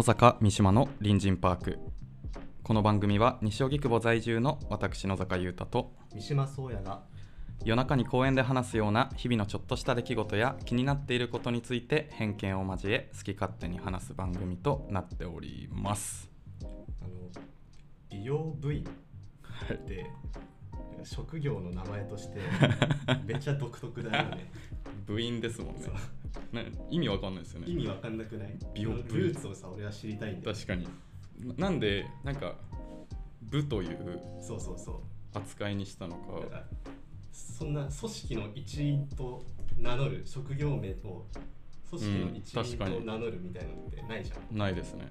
野坂三島の隣人パーク。この番組は西荻窪在住の私野坂優太と三島宗也が夜中に公園で話すような日々のちょっとした出来事や気になっていることについて偏見を交え好き勝手に話す番組となっております。あの美容部員って職業の名前として めっちゃ独特だよね。部員ですもんねね意味わかんないですよね。意味わかんなくない？美容ルーツをさ俺は知りたいんだよ。確かに。ななんでなんか部というそうそうそう。扱いにしたのか。そんな組織の一員と名乗る職業名を組織の一員と名乗るみたいなのってないじゃん、ないですね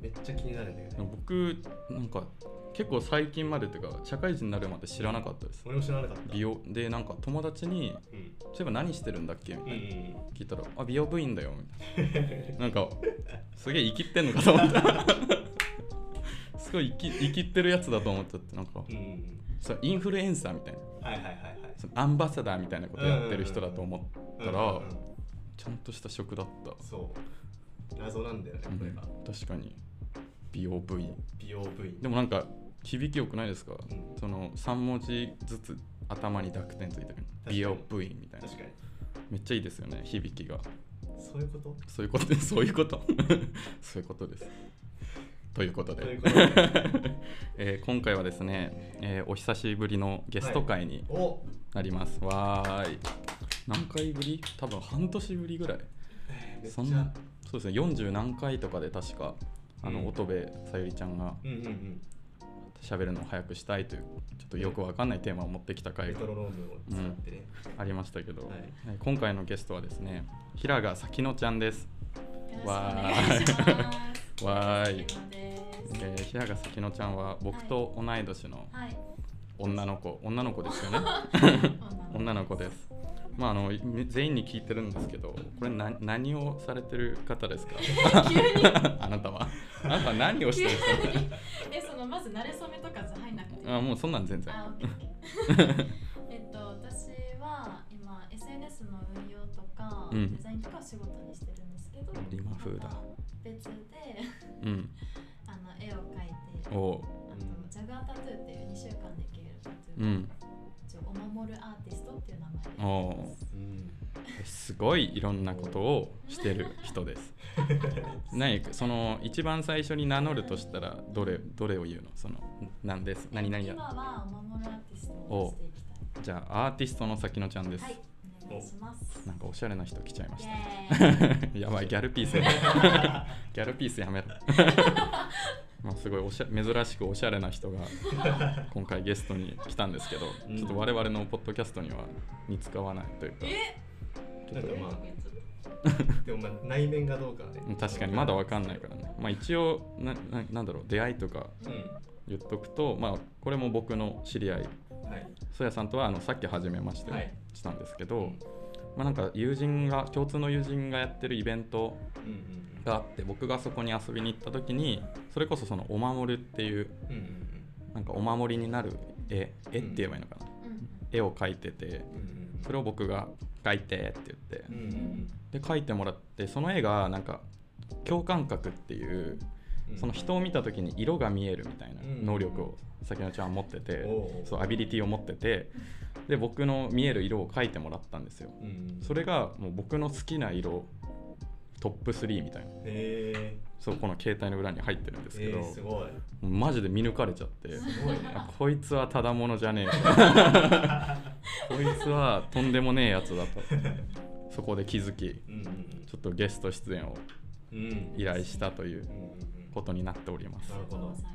めっちゃ気になるんだよね。僕なんか結構最近までっていうか社会人になるまで知らなかったです。俺も知らなかった。美容。でなんか友達にうん「そういえば何してるんだっけ?」みたいな。うんうん聞いたら「あ美容部員だよ」みたいな。なんかすげえ生きってんのかと思った。すごい生き生きってるやつだと思っちゃってなんか。うんうんそうインフルエンサーみたいな。はいはいはいはい。そのアンバサダーみたいなことやってる人だと思ったらうんうんうんちゃんとした職だった、そう。謎なんだよねうんこれが、確かに美容部員美容部員でもなんか響きよくないですか、うん。その3文字ずつ頭に濁点ついてる。に。美容部員みたいな。確かに。めっちゃいいですよね響きが。そういうこと？そういうこと？そういうこと？そういうことです。ということで。えー今回はですね、えーお久しぶりのゲスト会にお。なります、わーい。何回ぶり？多分半年ぶりぐらい。そんなそうですね40何回とかで確かあの、うん。乙部さゆりちゃんが喋るのを早くしたいというちょっとよくわかんないテーマを持ってきた回がありましたけど、はい。えー今回のゲストはですね平賀咲乃ちゃんです、わーい。わーい。えー平賀咲乃ちゃんは僕と同い年のはい。女の子。女の子ですよね。女の子です まああのみ全員に聞いてるんですけどこれな何をされてる方ですか？急に。あなたは。あなたは何をしてるんですか？えそのまず慣れ初めとかじゃ入んなくて。あもうそんなん全然。えっと私は今 SNS の運用とか、うん。デザインとかを仕事にしてるんですけど、リマ風だ。別でうん。あの絵を描いて、おう。あとジャグアータトゥーっていう2週間できるタトゥー、うん。お守るアーティストっていう名前でごいいろんなことをしてる人です。何その一番最初に名乗るとしたらどれどれを言うの？そのなんです？何々今やはお守るアーティストをしていきたい。じゃあアーティストの咲乃ちゃんです、はい、お願いします。なんかおしゃれな人来ちゃいましイた やばいギャルピース。ギャルピースやめろ。まあすごいおしゃ珍しくおしゃれな人が今回ゲストに来たんですけど、うんちょっと我々のポッドキャストには似つかわないというか。え？ちょっとま でもまあ内面がどうかはね。確かにまだわかんないからね。まあ一応なななんだろう。出会いとかうん。言っとくとまあこれも僕の知り合い。はい。そやさんとはあのさっき初めましてはい。したんですけど、まあなんか友人が共通の友人がやってるイベントうんうんがあって僕がそこに遊びに行った時にそれこそそのお守るっていううんうんなんかお守りになる絵絵って言えばいいのかな、うん。絵を描いててうんうん。それを僕が描いてって言って。うん。うんで描いてもらってその絵がなんか共感覚っていううん。その人を見た時に色が見えるみたいなうん。能力を咲乃ちゃんは持っててそうアビリティを持っててで僕の見える色を描いてもらったんですよ。うん。それがもう僕の好きな色トップ3みたいなそうこの携帯の裏に入ってるんですけど、えーすごい。マジで見抜かれちゃってすごいねあこいつはただものじゃねえ。こいつはとんでもねえやつだと。そこで気づきうんうんちょっとゲスト出演を依頼したということになっております。なるほど。ありがとうござい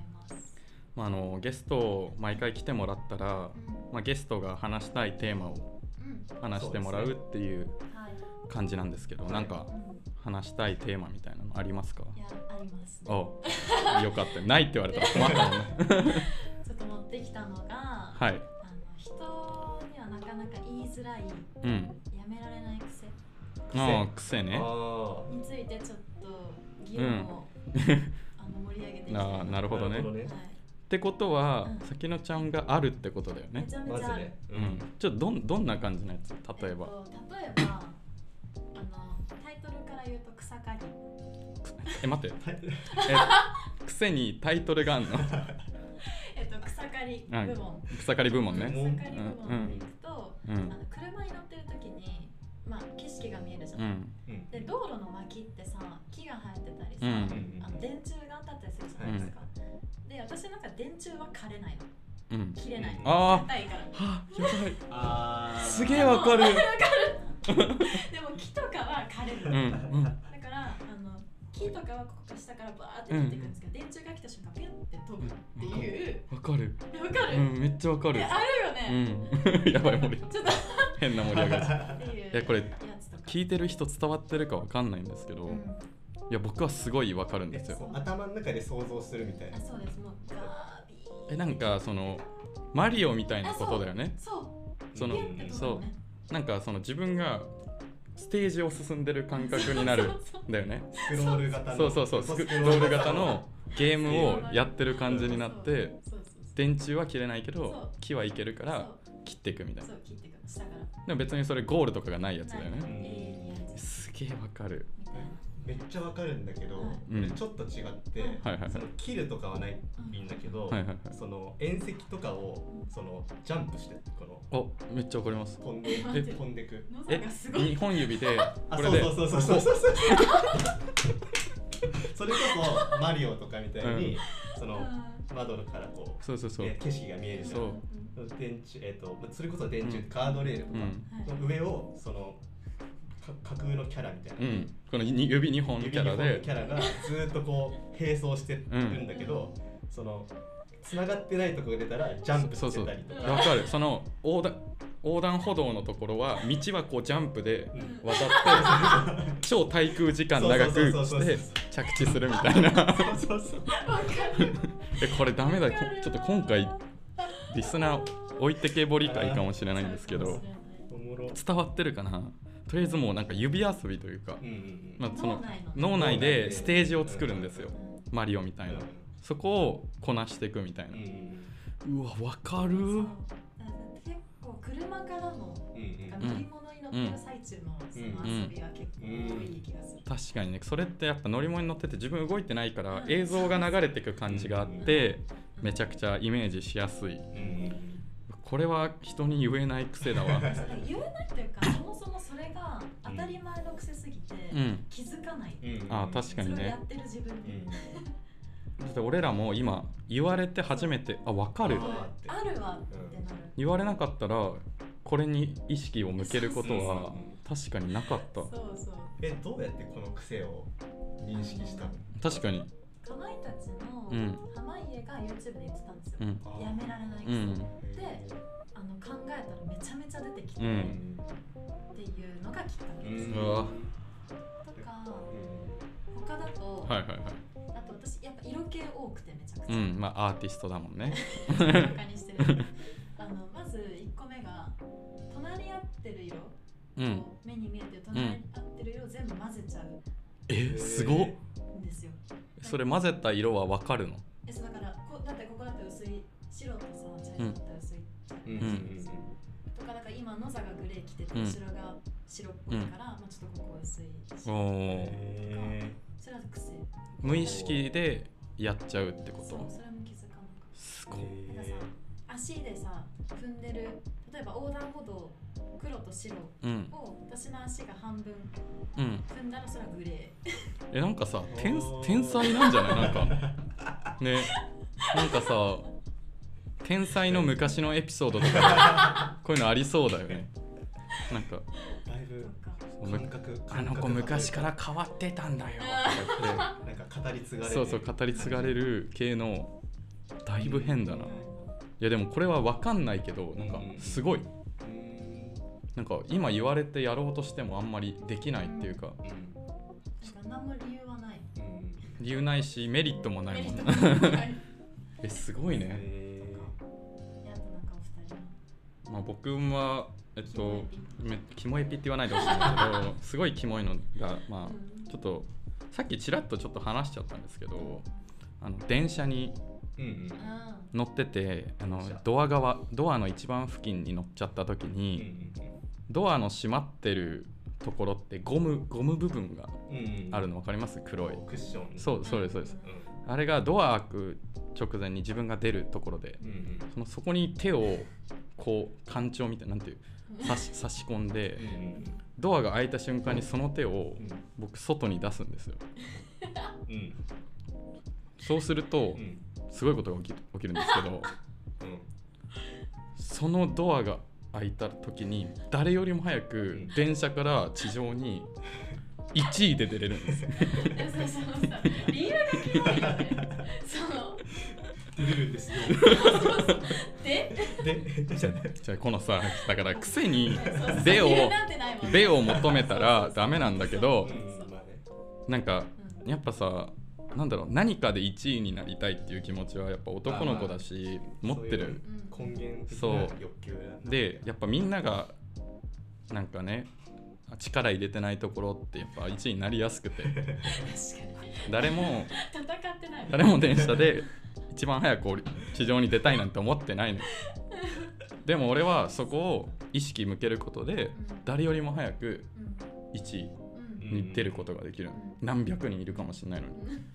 まあ、あのゲストを毎回来てもらったら、まあ、ゲストが話したいテーマをうん、話してもらうっていうはい。感じなんですけど、なんかうん話したいテーマみたいなのありますか？いや、あります、ね。およかった。ないって言われたら困ったもんね。ちょっと持ってきたのが、はい。あの人にはなかなか言いづらい、うん。やめられない癖。ああ癖。ね。あについてちょっと議論を、あの盛り上げていきたい ああなるほどね。はい。ってことはうん。さきのちゃんがあるってことだよね。めちゃめちゃあうん、ちょっとどんどんな感じのやつ？例えば、えっと、例えば言うと草刈りえ待って。はいえ癖にタイトルがあんの？えっと草刈りはい。部門。草刈り部門ね。草刈り部門に行くと、うん。あの車に乗ってる時にまあ景色が見えるじゃ、うん。んうん。で道路の脇ってさ木が生えてたりさ、うん。あの電柱が立ったりするじゃないですか、で私なんか電柱は枯れないの。うん。切れないあー。硬いから。はあやばい。あー。すげえわかる。でも 木とかは枯れる、うん木とかはここから下からバーって出てくるんですけど、電柱が来た瞬間ピュンって飛ぶっていう。わかる。えわかる、うんめっちゃわかる。えあるよね、うん。やばい盛りちょっと。変な盛り上がりいやこれ聞いてる人伝わってるかわかんないんですけど、うん。いや僕はすごいわかるんですよ。頭の中で想像するみたいな。あそうです。もうガービー。えなんかそのマリオみたいなことだよね。そう。そのピュンって飛ぶのね。なんかその自分がステージを進んでる感覚になるそうそうそんだよね。スクロール型の。そうそうそう。スクロール型の。ゲームをやってる感じになって電柱は切れないけど木はいけるから切っていくみたいな。でも別にそれゴールとかがないやつだよね。すげえわかるめっちゃわかるんだけど、ちょっと違って、その切るとかはないんだけど、はいはいはい。その縁石とかをそのジャンプしてこのおめっちゃわかります。飛んでえ飛んでく野えさがすごい。2本指であ これで。そうそうそうそうそうそうそれこそマリオとかみたいに、その窓からこそうそうそうう、ね景色が見えるじゃんそう電柱えっ、とそれこそ電柱、うんカードレールとかうんの上をそのか架空のキャラみたいな、うん。このに指2本のキャラで。キャラがずーっとこう並走してるんだけど、その繋がってないところが出たらジャンプしてそう。そうたりとか。わかる。その横断横断歩道のところは道はこうジャンプでうん。渡って 超滞空時間長くして着地するみたいな。そうそうそうわかるえこれダメだ。ちょっと今回リスナー置いてけぼり会かもしれないんですけど。伝わってるかな？とりあえずもうなんか指遊びというかまあその脳脳内でステージを作るんですよ。うんマリオみたいな。そこをこなしていくみたいな。うわわかる。結構車からの乗り物に乗ってる最中のその遊びが結構多い気がする。確かにね。それってやっぱ乗り物に乗ってて自分動いてないからうん。映像が流れてく感じがあってめちゃくちゃイメージしやすい。これは人に言えない癖だわ。言えないというか、そもそもそれが当たり前の癖すぎてうん。気づかない。うん。うんあ確かにね。やってる自分に。うん。だって俺らも今言われて初めてあ分かる。ああるわってなる。言われなかったらこれに意識を向けることは確かになかった。そうそう。えどうやってこの癖を認識したの？確かに。かまいたちのうん。濱家が YouTube で言ってたんですよ。うん。やめられない癖。うん。で、あの考えたらめちゃめちゃ出てきて、うっんていうのがきっかけです。うんうわ。とか、他だと、はいはいはい。あと私やっぱ色気多くてめちゃくちゃ。うんまあアーティストだもんね。バカにしてるあのまず1個目が隣り合ってる色、うん。目に見えてる隣り合ってる色を全部混ぜちゃう。えすごっ。んですよ。それ混ぜた色は分かるの？えそうだからこだってここだって薄い白とさ茶色だとかだから今野座がグレー着ててうん後ろが白っぽいから、まあ、ちょっとここ薄いし。おそれは癖無意識でやっちゃうってこそうとそれも気づかなかった。すごい。ーなんかさ足でさ踏んでる例えば横断歩道黒と白うん。を私の足が半分うん踏んだらそれはグレえなんかさ天天才なんじゃない？なんか。ね。なんかさ天才の昔のエピソードとかでこういうのありそうだよね。なんかだいーぶ感覚あの子昔から変わってたんだよ。とかなんか語り継がれる。言ってそうそう語り継がれる系のだいぶ変だな。いやでもこれは分かんないけどなんかすごい。うん。なんか今言われてやろうとしてもあんまりできないっていうか。うん。なんか何も理由はない。うん。理由ないしメリットもないもんねットもない。えすごいね、まあ、僕はえっキモエとキモエピって言わないでほしいんだけどすごいキモいのがまうん。あちょっとさっきちらっとちょっと話しちゃったんですけどあの電車にーうんうん。あ乗っててあのドア側ドアの一番付近に乗っちゃった時うんにドアの閉まってるところってゴムゴム部分があるの分かります？黒い。クッション。そうそうですそうです。うん。あれがドア開く直前に自分が出るところでうんうん。そのそこに手をこう干潮みたいななんていう差し差し込んでドアが開いた瞬間にその手をうん僕外に出すんですよ。うん。そうするとうん。すごいことが起きる起きるんですけどうん。そのドアが開いた時に誰よりも早く電車から地上に1位で出れるんですよ。そ出るんですよ。で？でじゃあじゃあこのさだから癖にそうそう。でをでを求めたらダメなんだけどなんかうん。やっぱさなんだろう何かで1位になりたいっていう気持ちはやっぱ男の子だし持ってる。うん根源的そう。でやっぱみんながなんかね力入れてないところってやっぱ1位になりやすくて。誰も戦ってないもん誰も電車で一番早く地上に出たいなんて思ってないの。でも俺はそこを意識向けることで誰よりも早くうん1位うんに出ることができる。うん何百人いるかもしれないのに。うん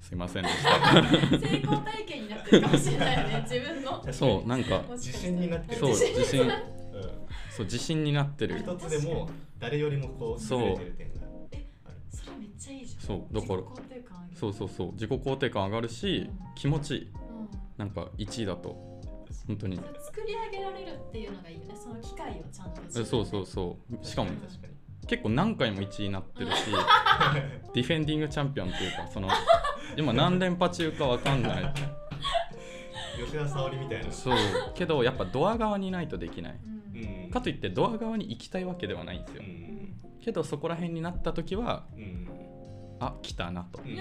すいませんでした。成功体験になってるかもしれないよね 自分の。そうなんか自信になってる。そう自信。うん。そう自信になってる。一つでも誰よりもこうそう優れてる点がえある。それめっちゃいいじゃん。そうだからそうそうそう。自己肯定感上がるし気持ちいいうん。なんか1位だと。本当に。作り上げられるっていうのがいいよね。その機会をちゃんとえそうそうそう。しかも確かに結構何回も1位になってるし ディフェンディングチャンピオンっていうかその今何連覇中か分かんない。吉田沙保里みたいな。そう。けどやっぱドア側にいないとできない。うんうん。かといってドア側に行きたいわけではないんですよ。うん。けどそこら辺になった時はうんあ来たなと。うん。うん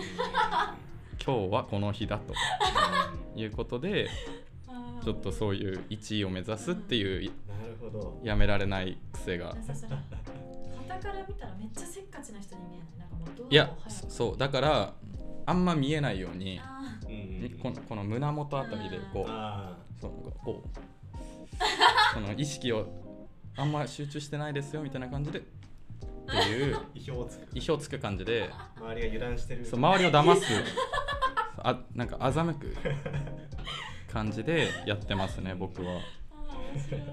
今日はこの日だと。いうことでちょっとそういう1位を目指すっていうなるほど。やめられない癖が。さそれ傍から見たらめっちゃせっかちな人に見えないなんかもうドアをいやそう。だからあんま見えないようにこのこの胸元あたりでこうあそうこう その意識をあんま集中してないですよみたいな感じでっていう。ー 意表をつく。意表をつく感じで。周りが油断してる。そう周りを騙す。あなんか欺く。感じでやってますね僕は。ーあー面白い。面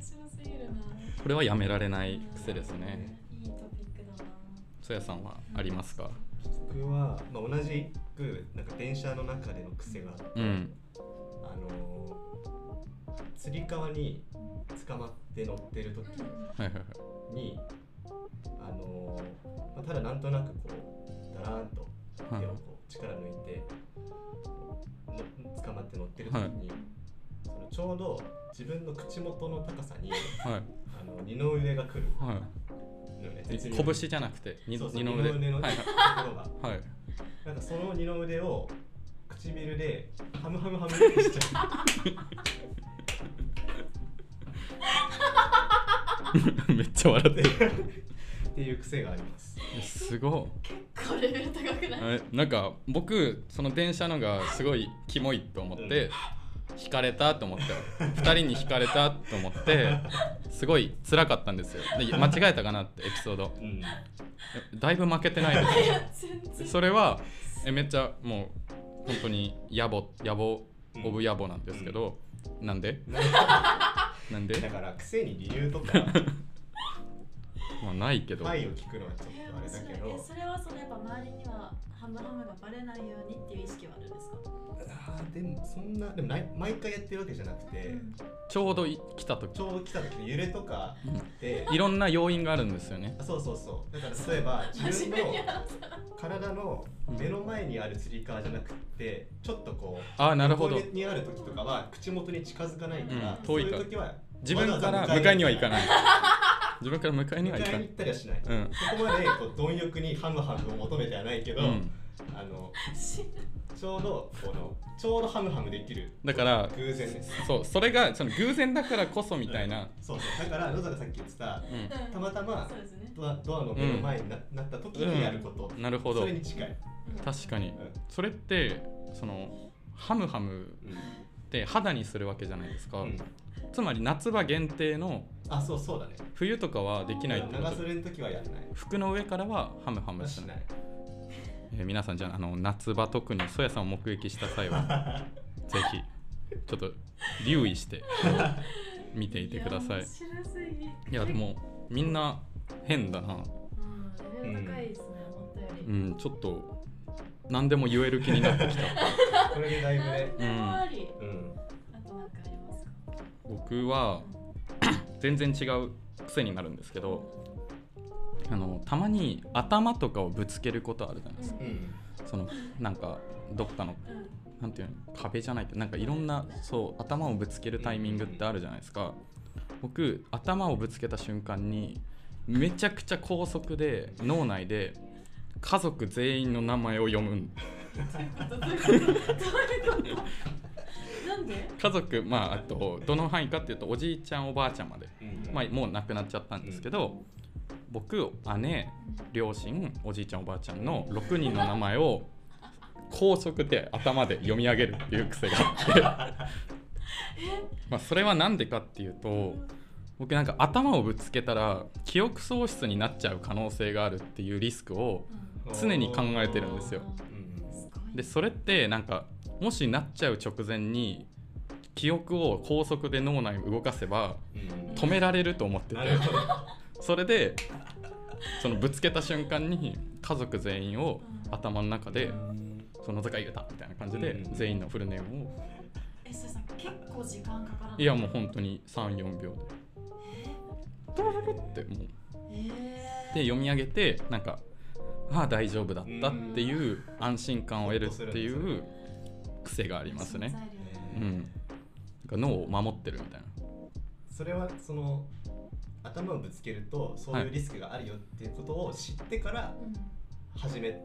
白すぎるな。これはやめられない癖ですね。いいトピックだなそやさんはありますか？僕は、まあ、同じくなんか電車の中での癖があって、うん。あのーつり革に捕まって乗ってる時はいはいはい。に、あのーまあ、ただなんとなくこうだらーんとはい手をこう力抜いての捕まって乗ってる時に、はいそのちょうど自分の口元の高さにはい。あの二の腕が来る。はのよねい。絶妙に拳じゃなくて二の腕。二の腕のはい。ところが。はい。はいなんかその二の腕を唇でハムハムハムってしちゃ めっちゃ笑ってる。うっていう癖があります。すごこれレベル高くない？なんか僕その電車のがすごいキモいと思って、惹かれたと思って2人に惹かれたと思ってすごい辛かったんですよ。で間違えたかなってエピソード。うん、だいぶ負けてないでいや全す然。それはえめっちゃもう本当に野暮野暮オブ野暮なんですけど、なんで？なんで？だから癖に理由とか。まあないけど、愛を聞くのはちょっえとあれだけど。えそれはそのやっぱ周りにはハムハムがバレないようにっていう意識はあるんですか？あーでもそんなでもない毎回やってるわけじゃなくて、うん。ちょうどい来た時。ちょうど来た時に揺れとかで、いろんな要因があるんですよね。あそうそうそう。だから例えば自分の体の目の前にあるつり革じゃなくてちょっとこうあなるほど。横にある時とかは口元に近づかないから、うん遠いか。らそういう時は自分から迎えには行かない。自分から迎えには行かない迎えに行ったりはしない、うん。そこまでこう貪欲にハムハムを求めてはないけど、うん。あのしちょうどこのちょうどハムハムできるだから偶然です。そうそれがその偶然だからこそみたいな、そうそう。だから野坂さっき言ってたうん。うんたまたまドアドアの目の前にな,、なった時にやること、なるほど。それに近い、確かに。うん。それってそのハムハムって肌にするわけじゃないですか、うんつまり夏場限定のあそうそうだね。冬とかはできないってこと。長袖の時はやんない。服の上からはハムハムしない。しない。えー皆さんじゃああの夏場特にソヤさんを目撃した際は ぜひちょっと留意して見ていてください。や面白すぎ。いやでもみんな変だな。うんレベル高いですね、思ったより、うんちょっと何でも言える気になってきた。これでだいぶね。なん。でもあり、うん僕は 全然違う癖になるんですけどあのたまに頭とかをぶつけることあるじゃないですか。うん。そのなんかどっかのうんなんていうの壁じゃないけどなんかいろんなそう頭をぶつけるタイミングってあるじゃないですか。僕頭をぶつけた瞬間にめちゃくちゃ高速で脳内で家族全員の名前を読むん。どういうこと？なんで？家族まああとどの範囲かっていうとおじいちゃんおばあちゃんまで、うん。まあ、もう亡くなっちゃったんですけど、僕姉両親おじいちゃんおばあちゃんの6人の名前を高速で頭で読み上げるっていう癖があって。まあそれは何でかっていうと僕なんか頭をぶつけたら記憶喪失になっちゃう可能性があるっていうリスクを常に考えてるんですよ。でそれってなんかもしなっちゃう直前に記憶を高速で脳内を動かせばうん。止められると思ってて。それでそのぶつけた瞬間に家族全員を頭の中でその野坂優太みたいな感じでうん。全員のフルネームを。えそれさ結構時間かからない？いやもう本当に34秒で。ドロロロってもうえー、で読み上げてなんかああ大丈夫だったっていう安心感を得るっていう癖がありますね。う量んか脳を守ってるみたいな。それはその頭をぶつけるとそういうリスクがあるよっていうことを知ってからうん始め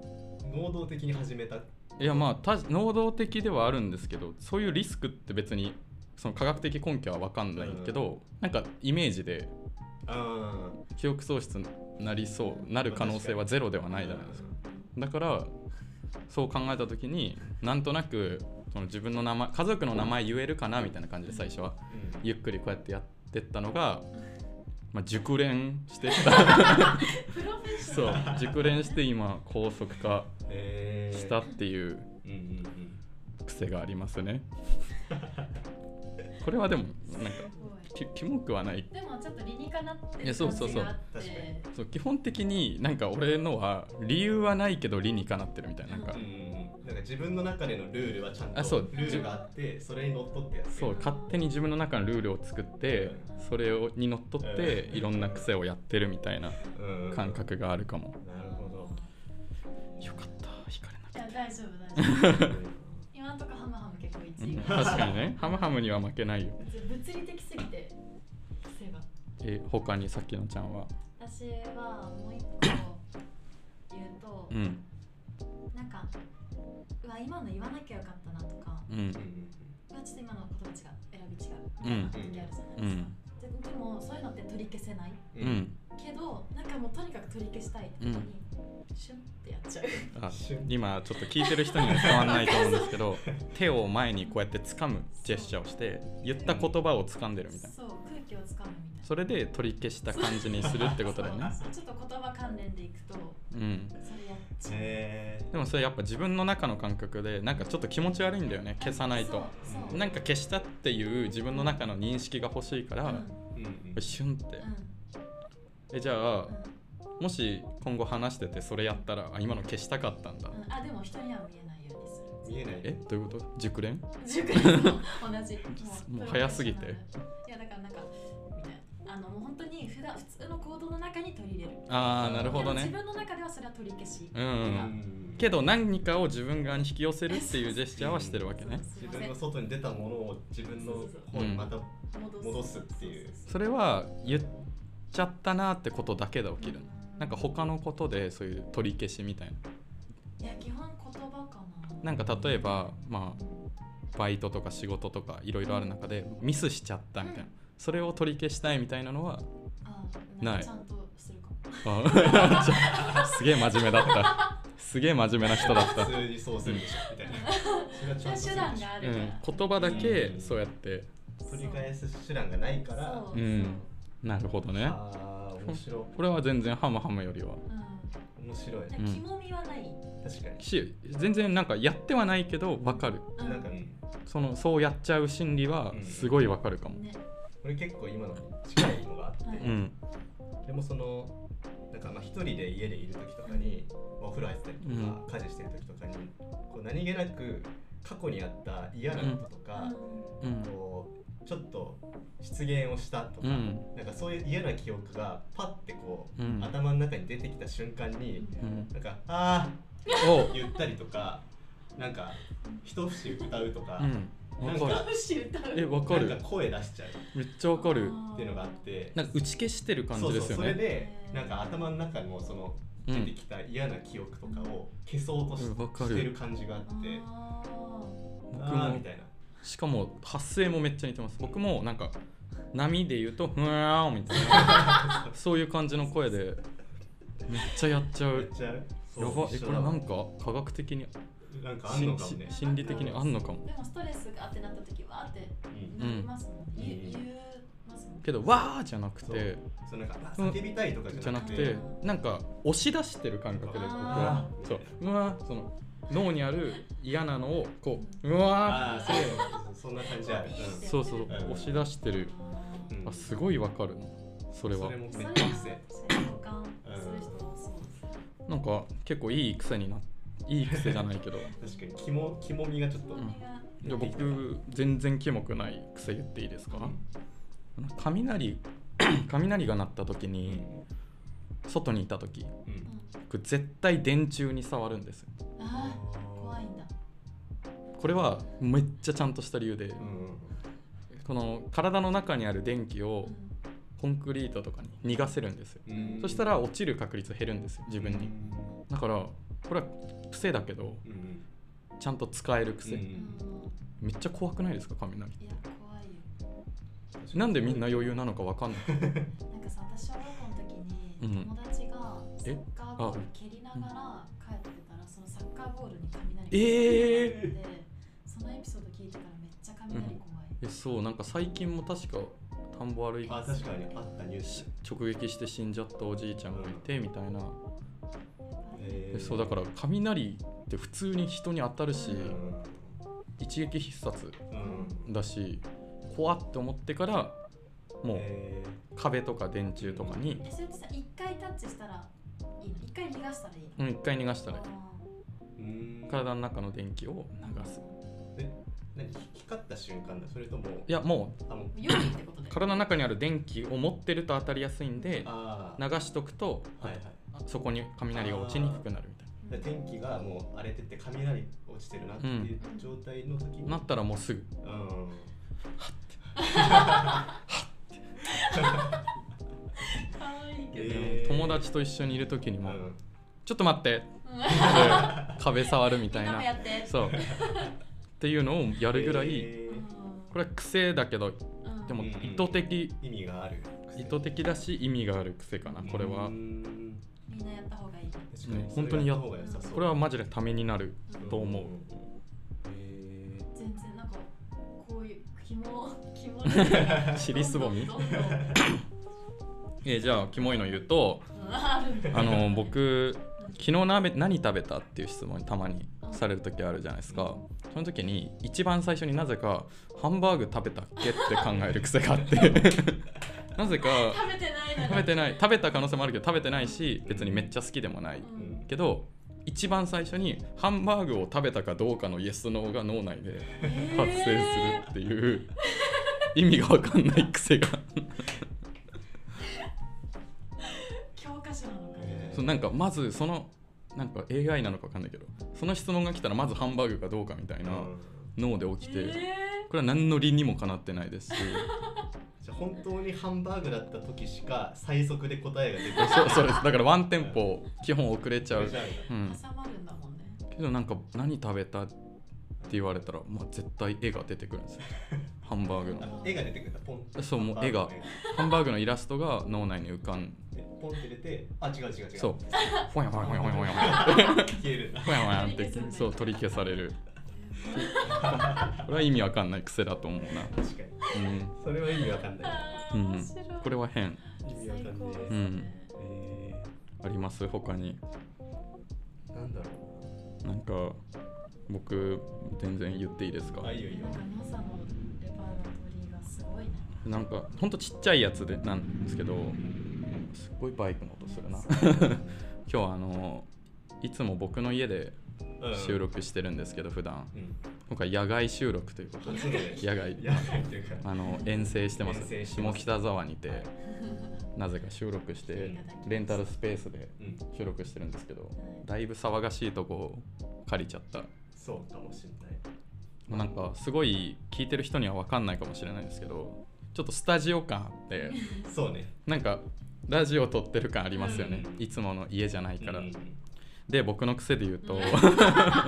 能動的に始めた。いやまあた能動的ではあるんですけどそういうリスクって別にその科学的根拠は分かんないけど、なんかイメージであ記憶喪失になりそうなる可能性はゼロではないじゃないですか。だからそう考えた時になんとなくその自分の名前家族の名前言えるかなみたいな感じで最初は。うん。ゆっくりこうやってやってったのが、まあ、熟練してった。そう。熟練して今高速化えー。したっていう癖がありますね。これはでもなんかキモくはない。でもちょっと理にかなっていやそうそうそう。そう基本的になんか俺のは理由はないけど理にかなってるみたいななんか。うんうんなんか自分の中でのルールはちゃんとあそう。ルールがあってそれにのっとってやってる。そう。勝手に自分の中のルールを作ってそれをにのっとってうん。いろんな癖をやってるみたいなうん。感覚があるかも。なるほど。よかった。引かれないや大丈夫大丈夫。今んとこハムハム結構1位。うん。確かにね。ハムハムには負けないよ。物理的すぎて癖が。え他にさっきのちゃんは？私はもう一個言うと、うん。なんかうわ今の言わなきゃよかったなとか。うん。うんうわちょっと今の言葉違う選び違う。うん。みたいな時あるじゃないですか、うん。ででもそういうのって取り消せない。うん。うんけどなんかもうとにかく取り消したいって時に、シュンってやっちゃう。あ今ちょっと聞いてる人には伝わんないと思うんですけど 手を前にこうやって掴むジェスチャーをして言った言葉を掴んでるみたいな。そう。空気をつかむみたいな。それで取り消した感じにするってことだよね。ちょっと言葉関連でいくとうん。それやっちゃう、へでもそれやっぱ自分の中の感覚でなんかちょっと気持ち悪いんだよね。消さないと。なんか消したっていう自分の中の認識が欲しいから、うん。ーうんうん。シュンって。うん。えじゃあもし今後話しててそれやったらあ今の消したかったんだ。うん。うんあでも人には見えないようにする。見えない？えどういうこと？熟練？塾でも同じ。もう早すぎて。いやだからなんかあのもう本当に普段普通の行動の中に取り入れる。ああなるほどね。自分の中ではそれは取り消しうん、う、うんんけど何かを自分側に引き寄せるっていうジェスチャーはしてるわけね。自分の外に出たものを自分の方にまた戻すっていう。それは言っちゃったなってことだけで起きるの。なんか他のことでそういう取り消しみたいな。いや基本言葉かな。なんか例えばまあバイトとか仕事とかいろいろある中でミスしちゃったみたいなそれを取り消したいみたいなのはあない。ちゃんと すげえ真面目だった。すげえ真面目な人だった、普通にそうするでしょみたいな。手段があうる。から、ん、言葉だけそうやって。取り返す手段がないから。そう。うん。なるほどね。ああ面白い。これは全然ハムハムよりは。うん。面白い。なんか肝みはない、確かに。し全然なんかやってはないけど分かる。うん。なんかねそのそうやっちゃう心理はすごい分かるかも。ね俺結構今のに近いのがあって、はい。うん。でもそのなんかまあ一人で家でいる時とかに、まあお風呂入ってたりとか、う家事してる時とかにこう何気なく過去にあった嫌なこととか、うん。こうちょっと失言をしたとか、うん。なんかそういう嫌な記憶がパッてこう、うん。頭の中に出てきた瞬間にうん。なんか「あおー」言ったりとかなんか一節歌うとか、うん分かる。うん節歌う。え分かる。なんか声出しちゃう。めっちゃ分かる。っていうのがあって。なんか打ち消してる感じですよそうそうそれねでなんか頭の中のそのうん。出てきた嫌な記憶とかを消そうとし,、うんわかる。してる感じがあって。あ僕もあーみたいな。しかも発声もめっちゃ似てます。僕もなんか波で言うとふわーみたいな。そういう感じの声でめっちゃやっちゃう。めっちゃやばえこれなんか科学的になんかあんのかもね。し心理的にあんのかも。ーでもストレスがあってなった時はってうん。なりますもん、うん。言う言うますもんけどわーじゃなくてそう。なんかあ叫びたいとかじじゃなくて。ゃなくてなんか押し出してる感覚で僕は。そう。うわーその脳にある嫌なのをこううあわーあそうそんな感じある、うん。そうそうう。ん。押し出してる。うんあすごいわかるな。それは。それもめっちゃ癖なんか結構いい癖にないい癖じゃないけど。確かに肝肝みがちょっと、じゃあ僕全然キモくない癖言っていいですか？あの雷 雷が鳴った時に外にいた時うん。うん僕絶対電柱に触るんですよ。あー怖いんだ。これはめっちゃちゃんとした理由でうんこの体の中にある電気うをん。コンクリートとかに逃がせるんですよ。うん。そしたら落ちる確率減るんですよ自分に。だからこれは癖だけどうんうんちゃんと使えるう癖ん。めっちゃ怖くないですか雷いや怖いよ。なんでみんな余裕なのかわかんない。なんかさ私小学校の時うん。に友達がサえッカーボール蹴りながら帰ってたらそのサッカーボールに雷がえそのエピソード聞いてからめっちゃ雷怖い、えそうなんか最近も確か田んぼ歩いてあ確かにあったニュース。直撃して死んじゃったおじいちゃんがいてみたいな、えでそうだから雷って普通に人に当たるし、うん。一撃必殺うん。だし怖って思ってからもうえ壁とか電柱とかにえそれってさ一回タッチしたらいいの？一回逃がしたらいいの？うん一回逃がしたらいい。ー。うん。体の中の電気を流す。え何？光った瞬間だ。それともいやもあもう夜ってことでう体の中にある電気を持ってると当たりやすいんで流しとくとはいはい。あそこに雷が落ちにくくなるみたいで天気がもう荒れてて雷落ちてるなっていう状態の時に、ななったらもうすぐ。うん。可愛 いけど、えー。友達と一緒にいる時にも、うん。ちょっと待って。う ん壁触るみたいな。そう。っていうのをやるぐらい、えこれは癖だけどうん。でもうん意図的。ー意味がある。意図的だし意味がある癖かなこれは。う、んみんなやった方がいい。確かうん。に本当にやった方が良さそう。これはマジでためになると思う、へ全然なんかこういう肝肝 尻すぼみ？えーじゃあキモいの言うとうん。あの僕昨日鍋何食べたっていう質問にたまにされる時あるじゃないですか。その時に一番最初になぜかハンバーグ食べたっけって考える癖があって。なぜか食べてない食べてない。食べた可能性もあるけど食べてないし別にめっちゃ好きでもない。うんけど一番最初にハンバーグを食べたかどうかのイエスノーが脳内で発生するっていう意味が分かんない癖が。教科書なのかえそうなんかまずそのなんか AI なのか分かんないけどその質問が来たらまずハンバーグかどうかみたいな脳で起きて、えこれは何の理にもかなってないですしじゃあ本当にハンバーグだった時しか最速で答えが出てくる そうそうです。だからワンテンポ基本遅れちゃう、うん、挟まるんだもんね。けどなんか何食べたって言われたら、まあ、絶対絵が出てくるんですよ。ハンバーグの。あ絵が出てくるんだ。ポンそうもう絵が。ハンバーグのイラストが脳内に浮かん。でポンって出てあ違う違う違う。そう。ほやほやほやほやほやほや。消える。ほやほやってそう取り消される これは意味わかんない癖だと思うな。確かに。うんそれは意味わかんない。あうん。これは変。意味わかんね最高ですうえあります？他に。ー、なんだろな。んか僕全然言っていいですか？うあいいよいいよ。なんかノサのレパートリーがすごいねなんかほんとちっちゃいやつでなんですけどすっごいバイクの音するな。今日はあのいつも僕の家でうん収録してるんですけど普段。うん。今回野外収録ということで 野外。野外っていうか。あの遠征してます。下北沢にてなぜか収録してレンタルスペースでうん。収録してるんですけどだいぶ騒がしいとこを借りちゃった。そうかもしれない。なんかすごい聞いてる人には分かんないかもしれないですけどちょっとスタジオ感あって そうね。なんかラジオ撮ってる感ありますよね。うん。いつもの家じゃないから。うんで僕の癖で言うと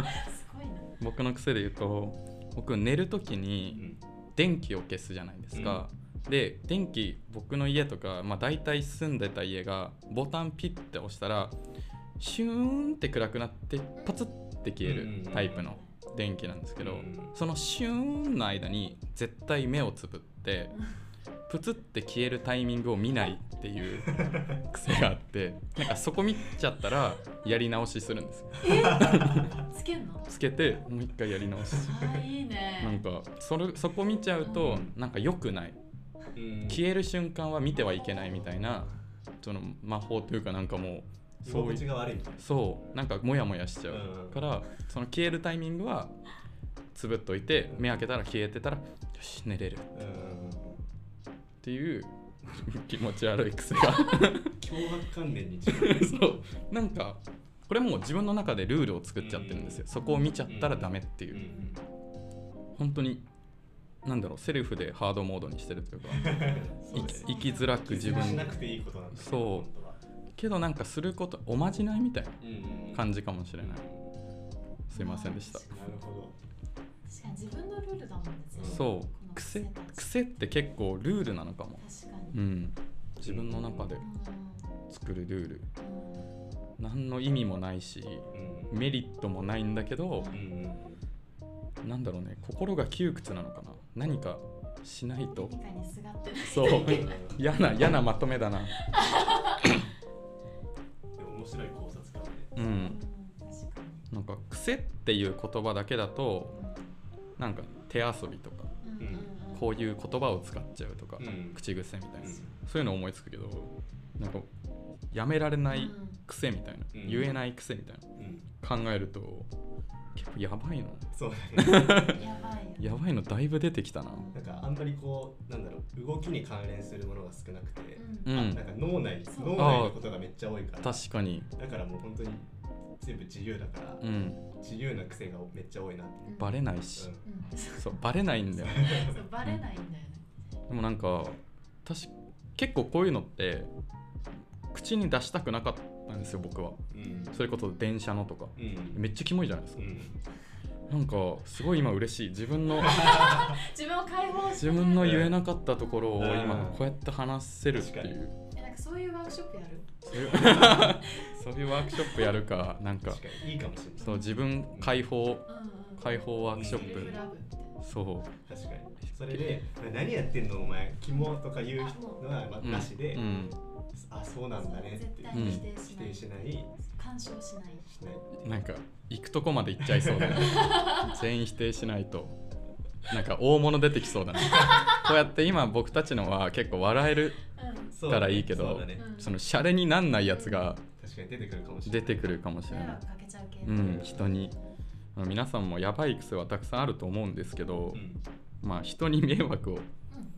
僕の癖で言うと僕寝る時うにん。電気を消すじゃないですか、で電気僕の家とか、まあ、大体住んでた家がボタンピッて押したらシューンって暗くなってパツって消えるタイプの電気なんですけど、うん。そのシューンの間に絶対目をつぶって プツって消えるタイミングを見ないっていう癖があってなんかそこ見ちゃったらやり直しするんですよ。つけんの？つけてもう一回やり直しあーいいね。なんかそれそこ見ちゃうとうん。なんか良くない。うん。消える瞬間は見てはいけないみたいなその魔法というかなんかもう居心地そうい。そうなんかモヤモヤしちゃう。うん。からその消えるタイミングはつぶっといて目開けたら消えてたらよし寝れる。っていう気持ち悪い癖が。脅迫観念に近い。そう。なんかこれもう自分の中でルールを作っちゃってるんですよ。そこを見ちゃったらダメっていう。うん本当になんだろうセルフでハードモードにしてるというか 生きづらく自分。しなくていいことなんそう。けどなんかすることおまじないみたいな感じかもしれない。すいませんでした。なるほ確かに自分のルールだもんねそう癖癖って結構ルールなのかも。確かに。うん。自分の中でう作るルール。んうん何の意味もないしどうん。メリットもないんだけどうんなんだろうね。心が窮屈なのかな。何かしないと。そう。嫌な嫌なまとめだな。でも面白い考察かもね。ううんなんか癖っていう言葉だけだとなんか手遊びとかこういう言葉を使っちゃうとかうん。口癖みたいな。うん。そういうの思いつくけどなんかやめられない癖みたいな。うん。言えない癖みたいうん。な考えると結構やばいの。そうだね。う んやばいよ。やばいのだいぶ出てきたな。なんかあんまりこうなんだろう動きに関連するものが少なくて、うん。うん。なんか脳内脳内のことがめっちゃ多いから。確かに。だからもう本当に全部自由だから、うん。自由な癖がめっちゃ多いなって。うん。バレないし。うん。そうバレないんだよ。そうバレないんだよね。でもなんか確か結構こういうのって口に出したくなかったんですよ僕は。うん。それこそ電車のとか。うん。めっちゃキモいじゃないですか。うん。なんかすごい今嬉しい。自分の 自分を解放して自分の言えなかったところをうん今こうやって話せるっていう。えなんかそういうワークショップやる？そういうそういうワークショップやるかなんかいいかもしれない。そう自分解放解放ワークショップ。そう。確かに。それで「何やってんのお前キモ」とか言うのはなしで、うん。あそうなんだねって否定しない、否定しない。干渉しないしないなんか行くとこまで行っちゃいそうだね。全員否定しないと。なんか大物出てきそうだね。こうやって今僕たちのは結構笑えるたらいいけどね。うん。そのシャレになんないやつが出てくるかもしれない。出てくるかもしれなうん人に。皆さんもやばい癖はたくさんあると思うんですけど、うん。まあ人に迷惑をうん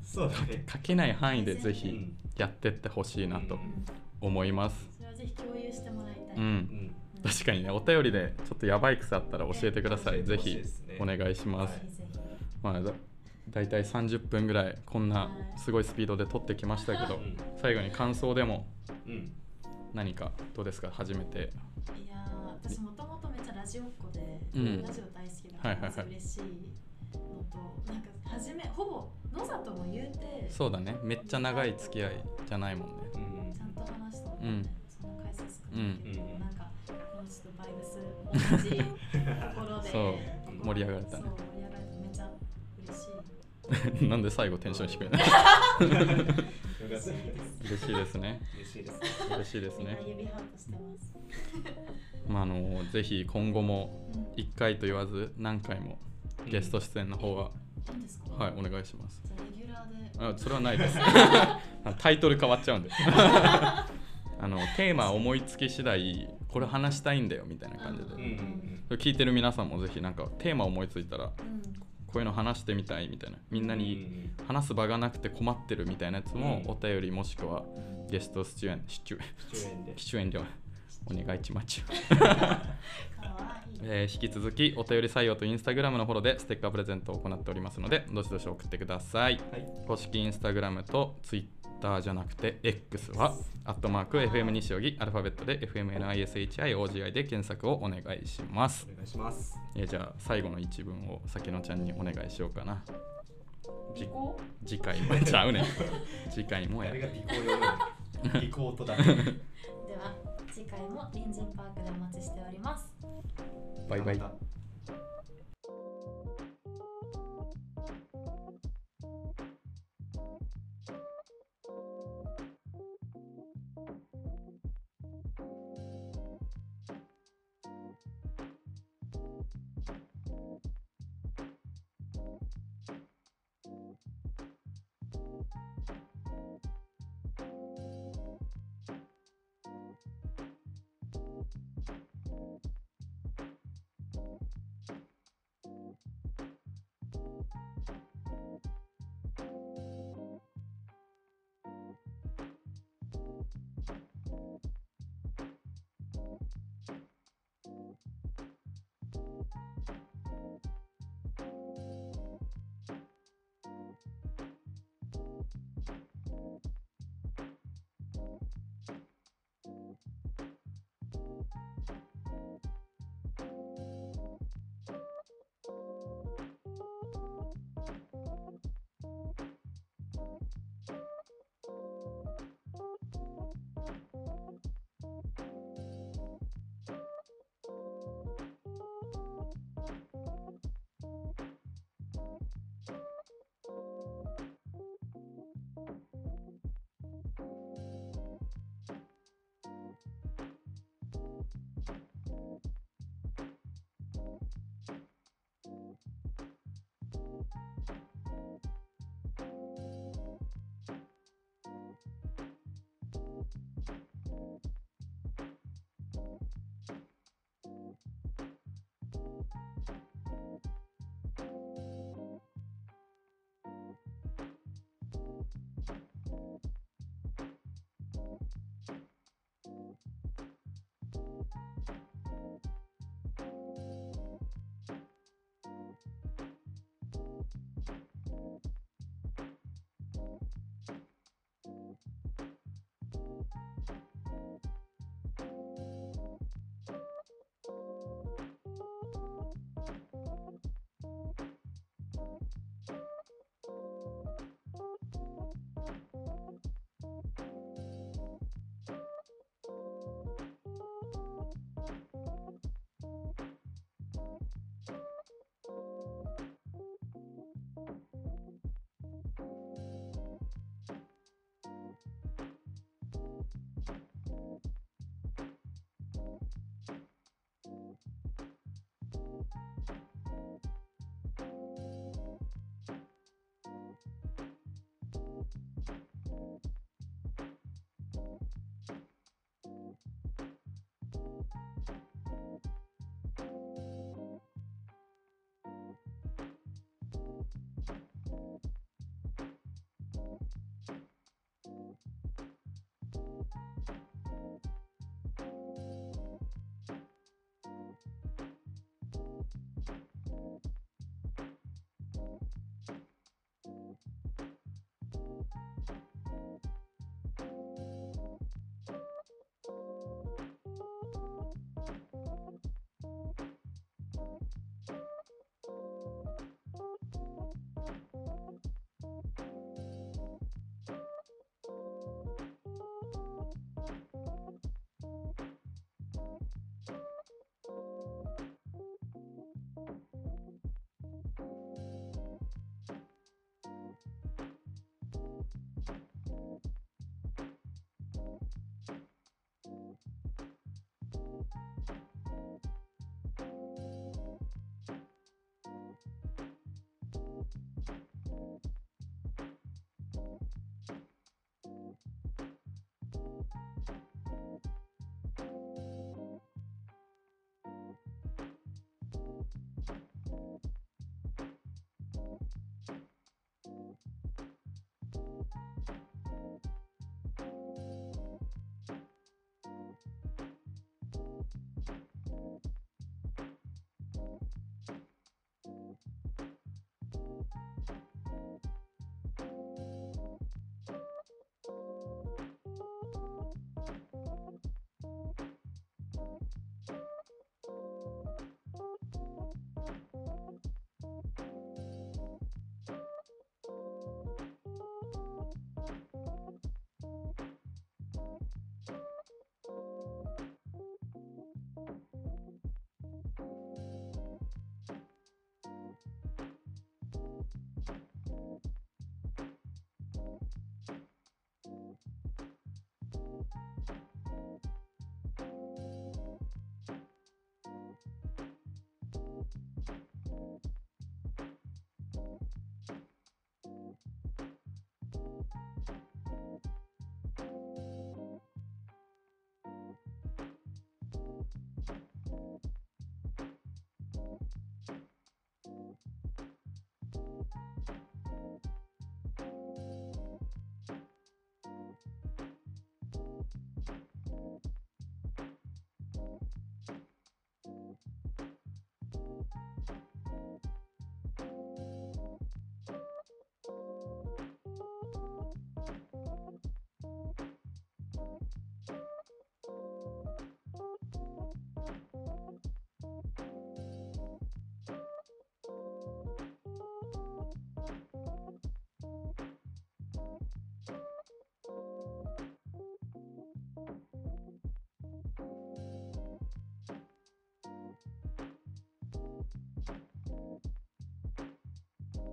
そうだね。かけない範囲でぜひうんやってってほしいなとうん。思います。それはぜひ共有してもらいたい、うん、うん。確かにねお便りでちょっとやばい癖あったら教えてください、ね。ぜひお願いします、まあだだいたい30分ぐらいこんなはいすごいスピードで撮ってきましたけどうん最後に感想でもうん何かどうですか？初めて。いやー私もともとめっちゃラジオっ子で、うん。ラジオ大好きだはいはいはい。からまず嬉しいのと、なんか初めほぼ野里も言うてそうだね。めっちゃ長い付き合いじゃないもんね。うん。ちゃんと話したもんね、うん。その回数少うん。ないけど、なんかこのちょっとバイブス同じところで そう。こ盛り上がれたね なんで最後テンション低いの？よかった。嬉しいです嬉しいです。ね嬉しいですね。指ハートしてます。まああのぜひ今後もうん1回と言わず何回もゲスト出演の方は、いいんはいお願いします。あそれはないです。あ タイトル変わっちゃうんで。あのテーマ思いつき次第これ話したいんだよみたいな感じで、うんうんうん。聞いてる皆さんもぜひなんかテーマ思いついたらこうんういうの話してみたいみたいな。みんなに話す場がなくて困ってるみたいなやつもうん。お便りもしくはゲスト出演出演出演で。お願いします。かわいい。えー引き続きお便り採用とインスタグラムのフォローでステッカープレゼントを行っておりますのでどしどし送ってください。はい。公式インスタグラムとツイッターじゃなくて X はアットマーク FM 西荻アルファベットで FMNISHIOGI で検索をお願いします。お願いします。えーじゃあ最後の一文をさきのちゃんにお願いしようかな。じ尾行？次回も ちゃうねん。次回もや。誰が尾行読むの尾行とだ。では次回も隣人パークでお待ちしております。バイバイ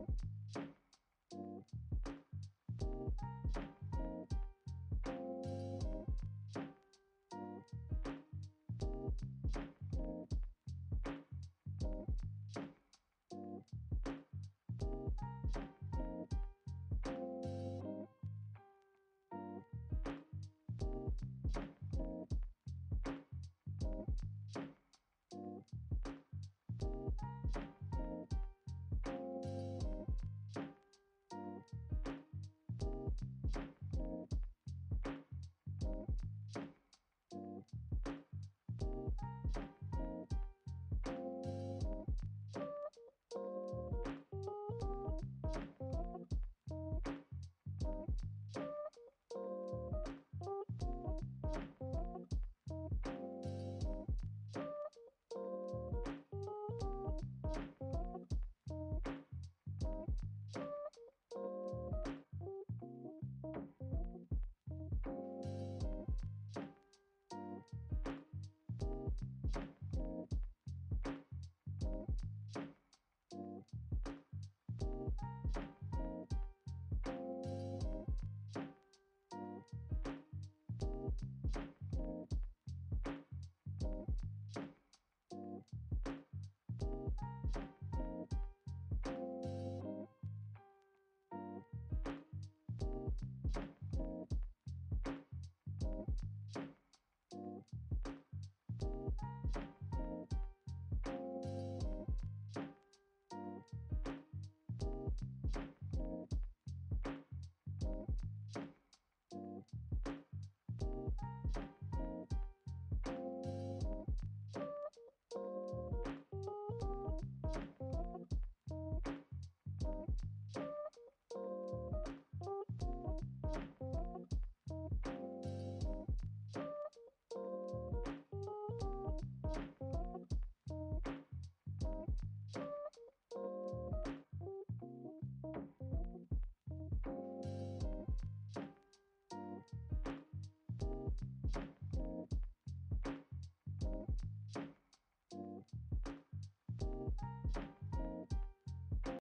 you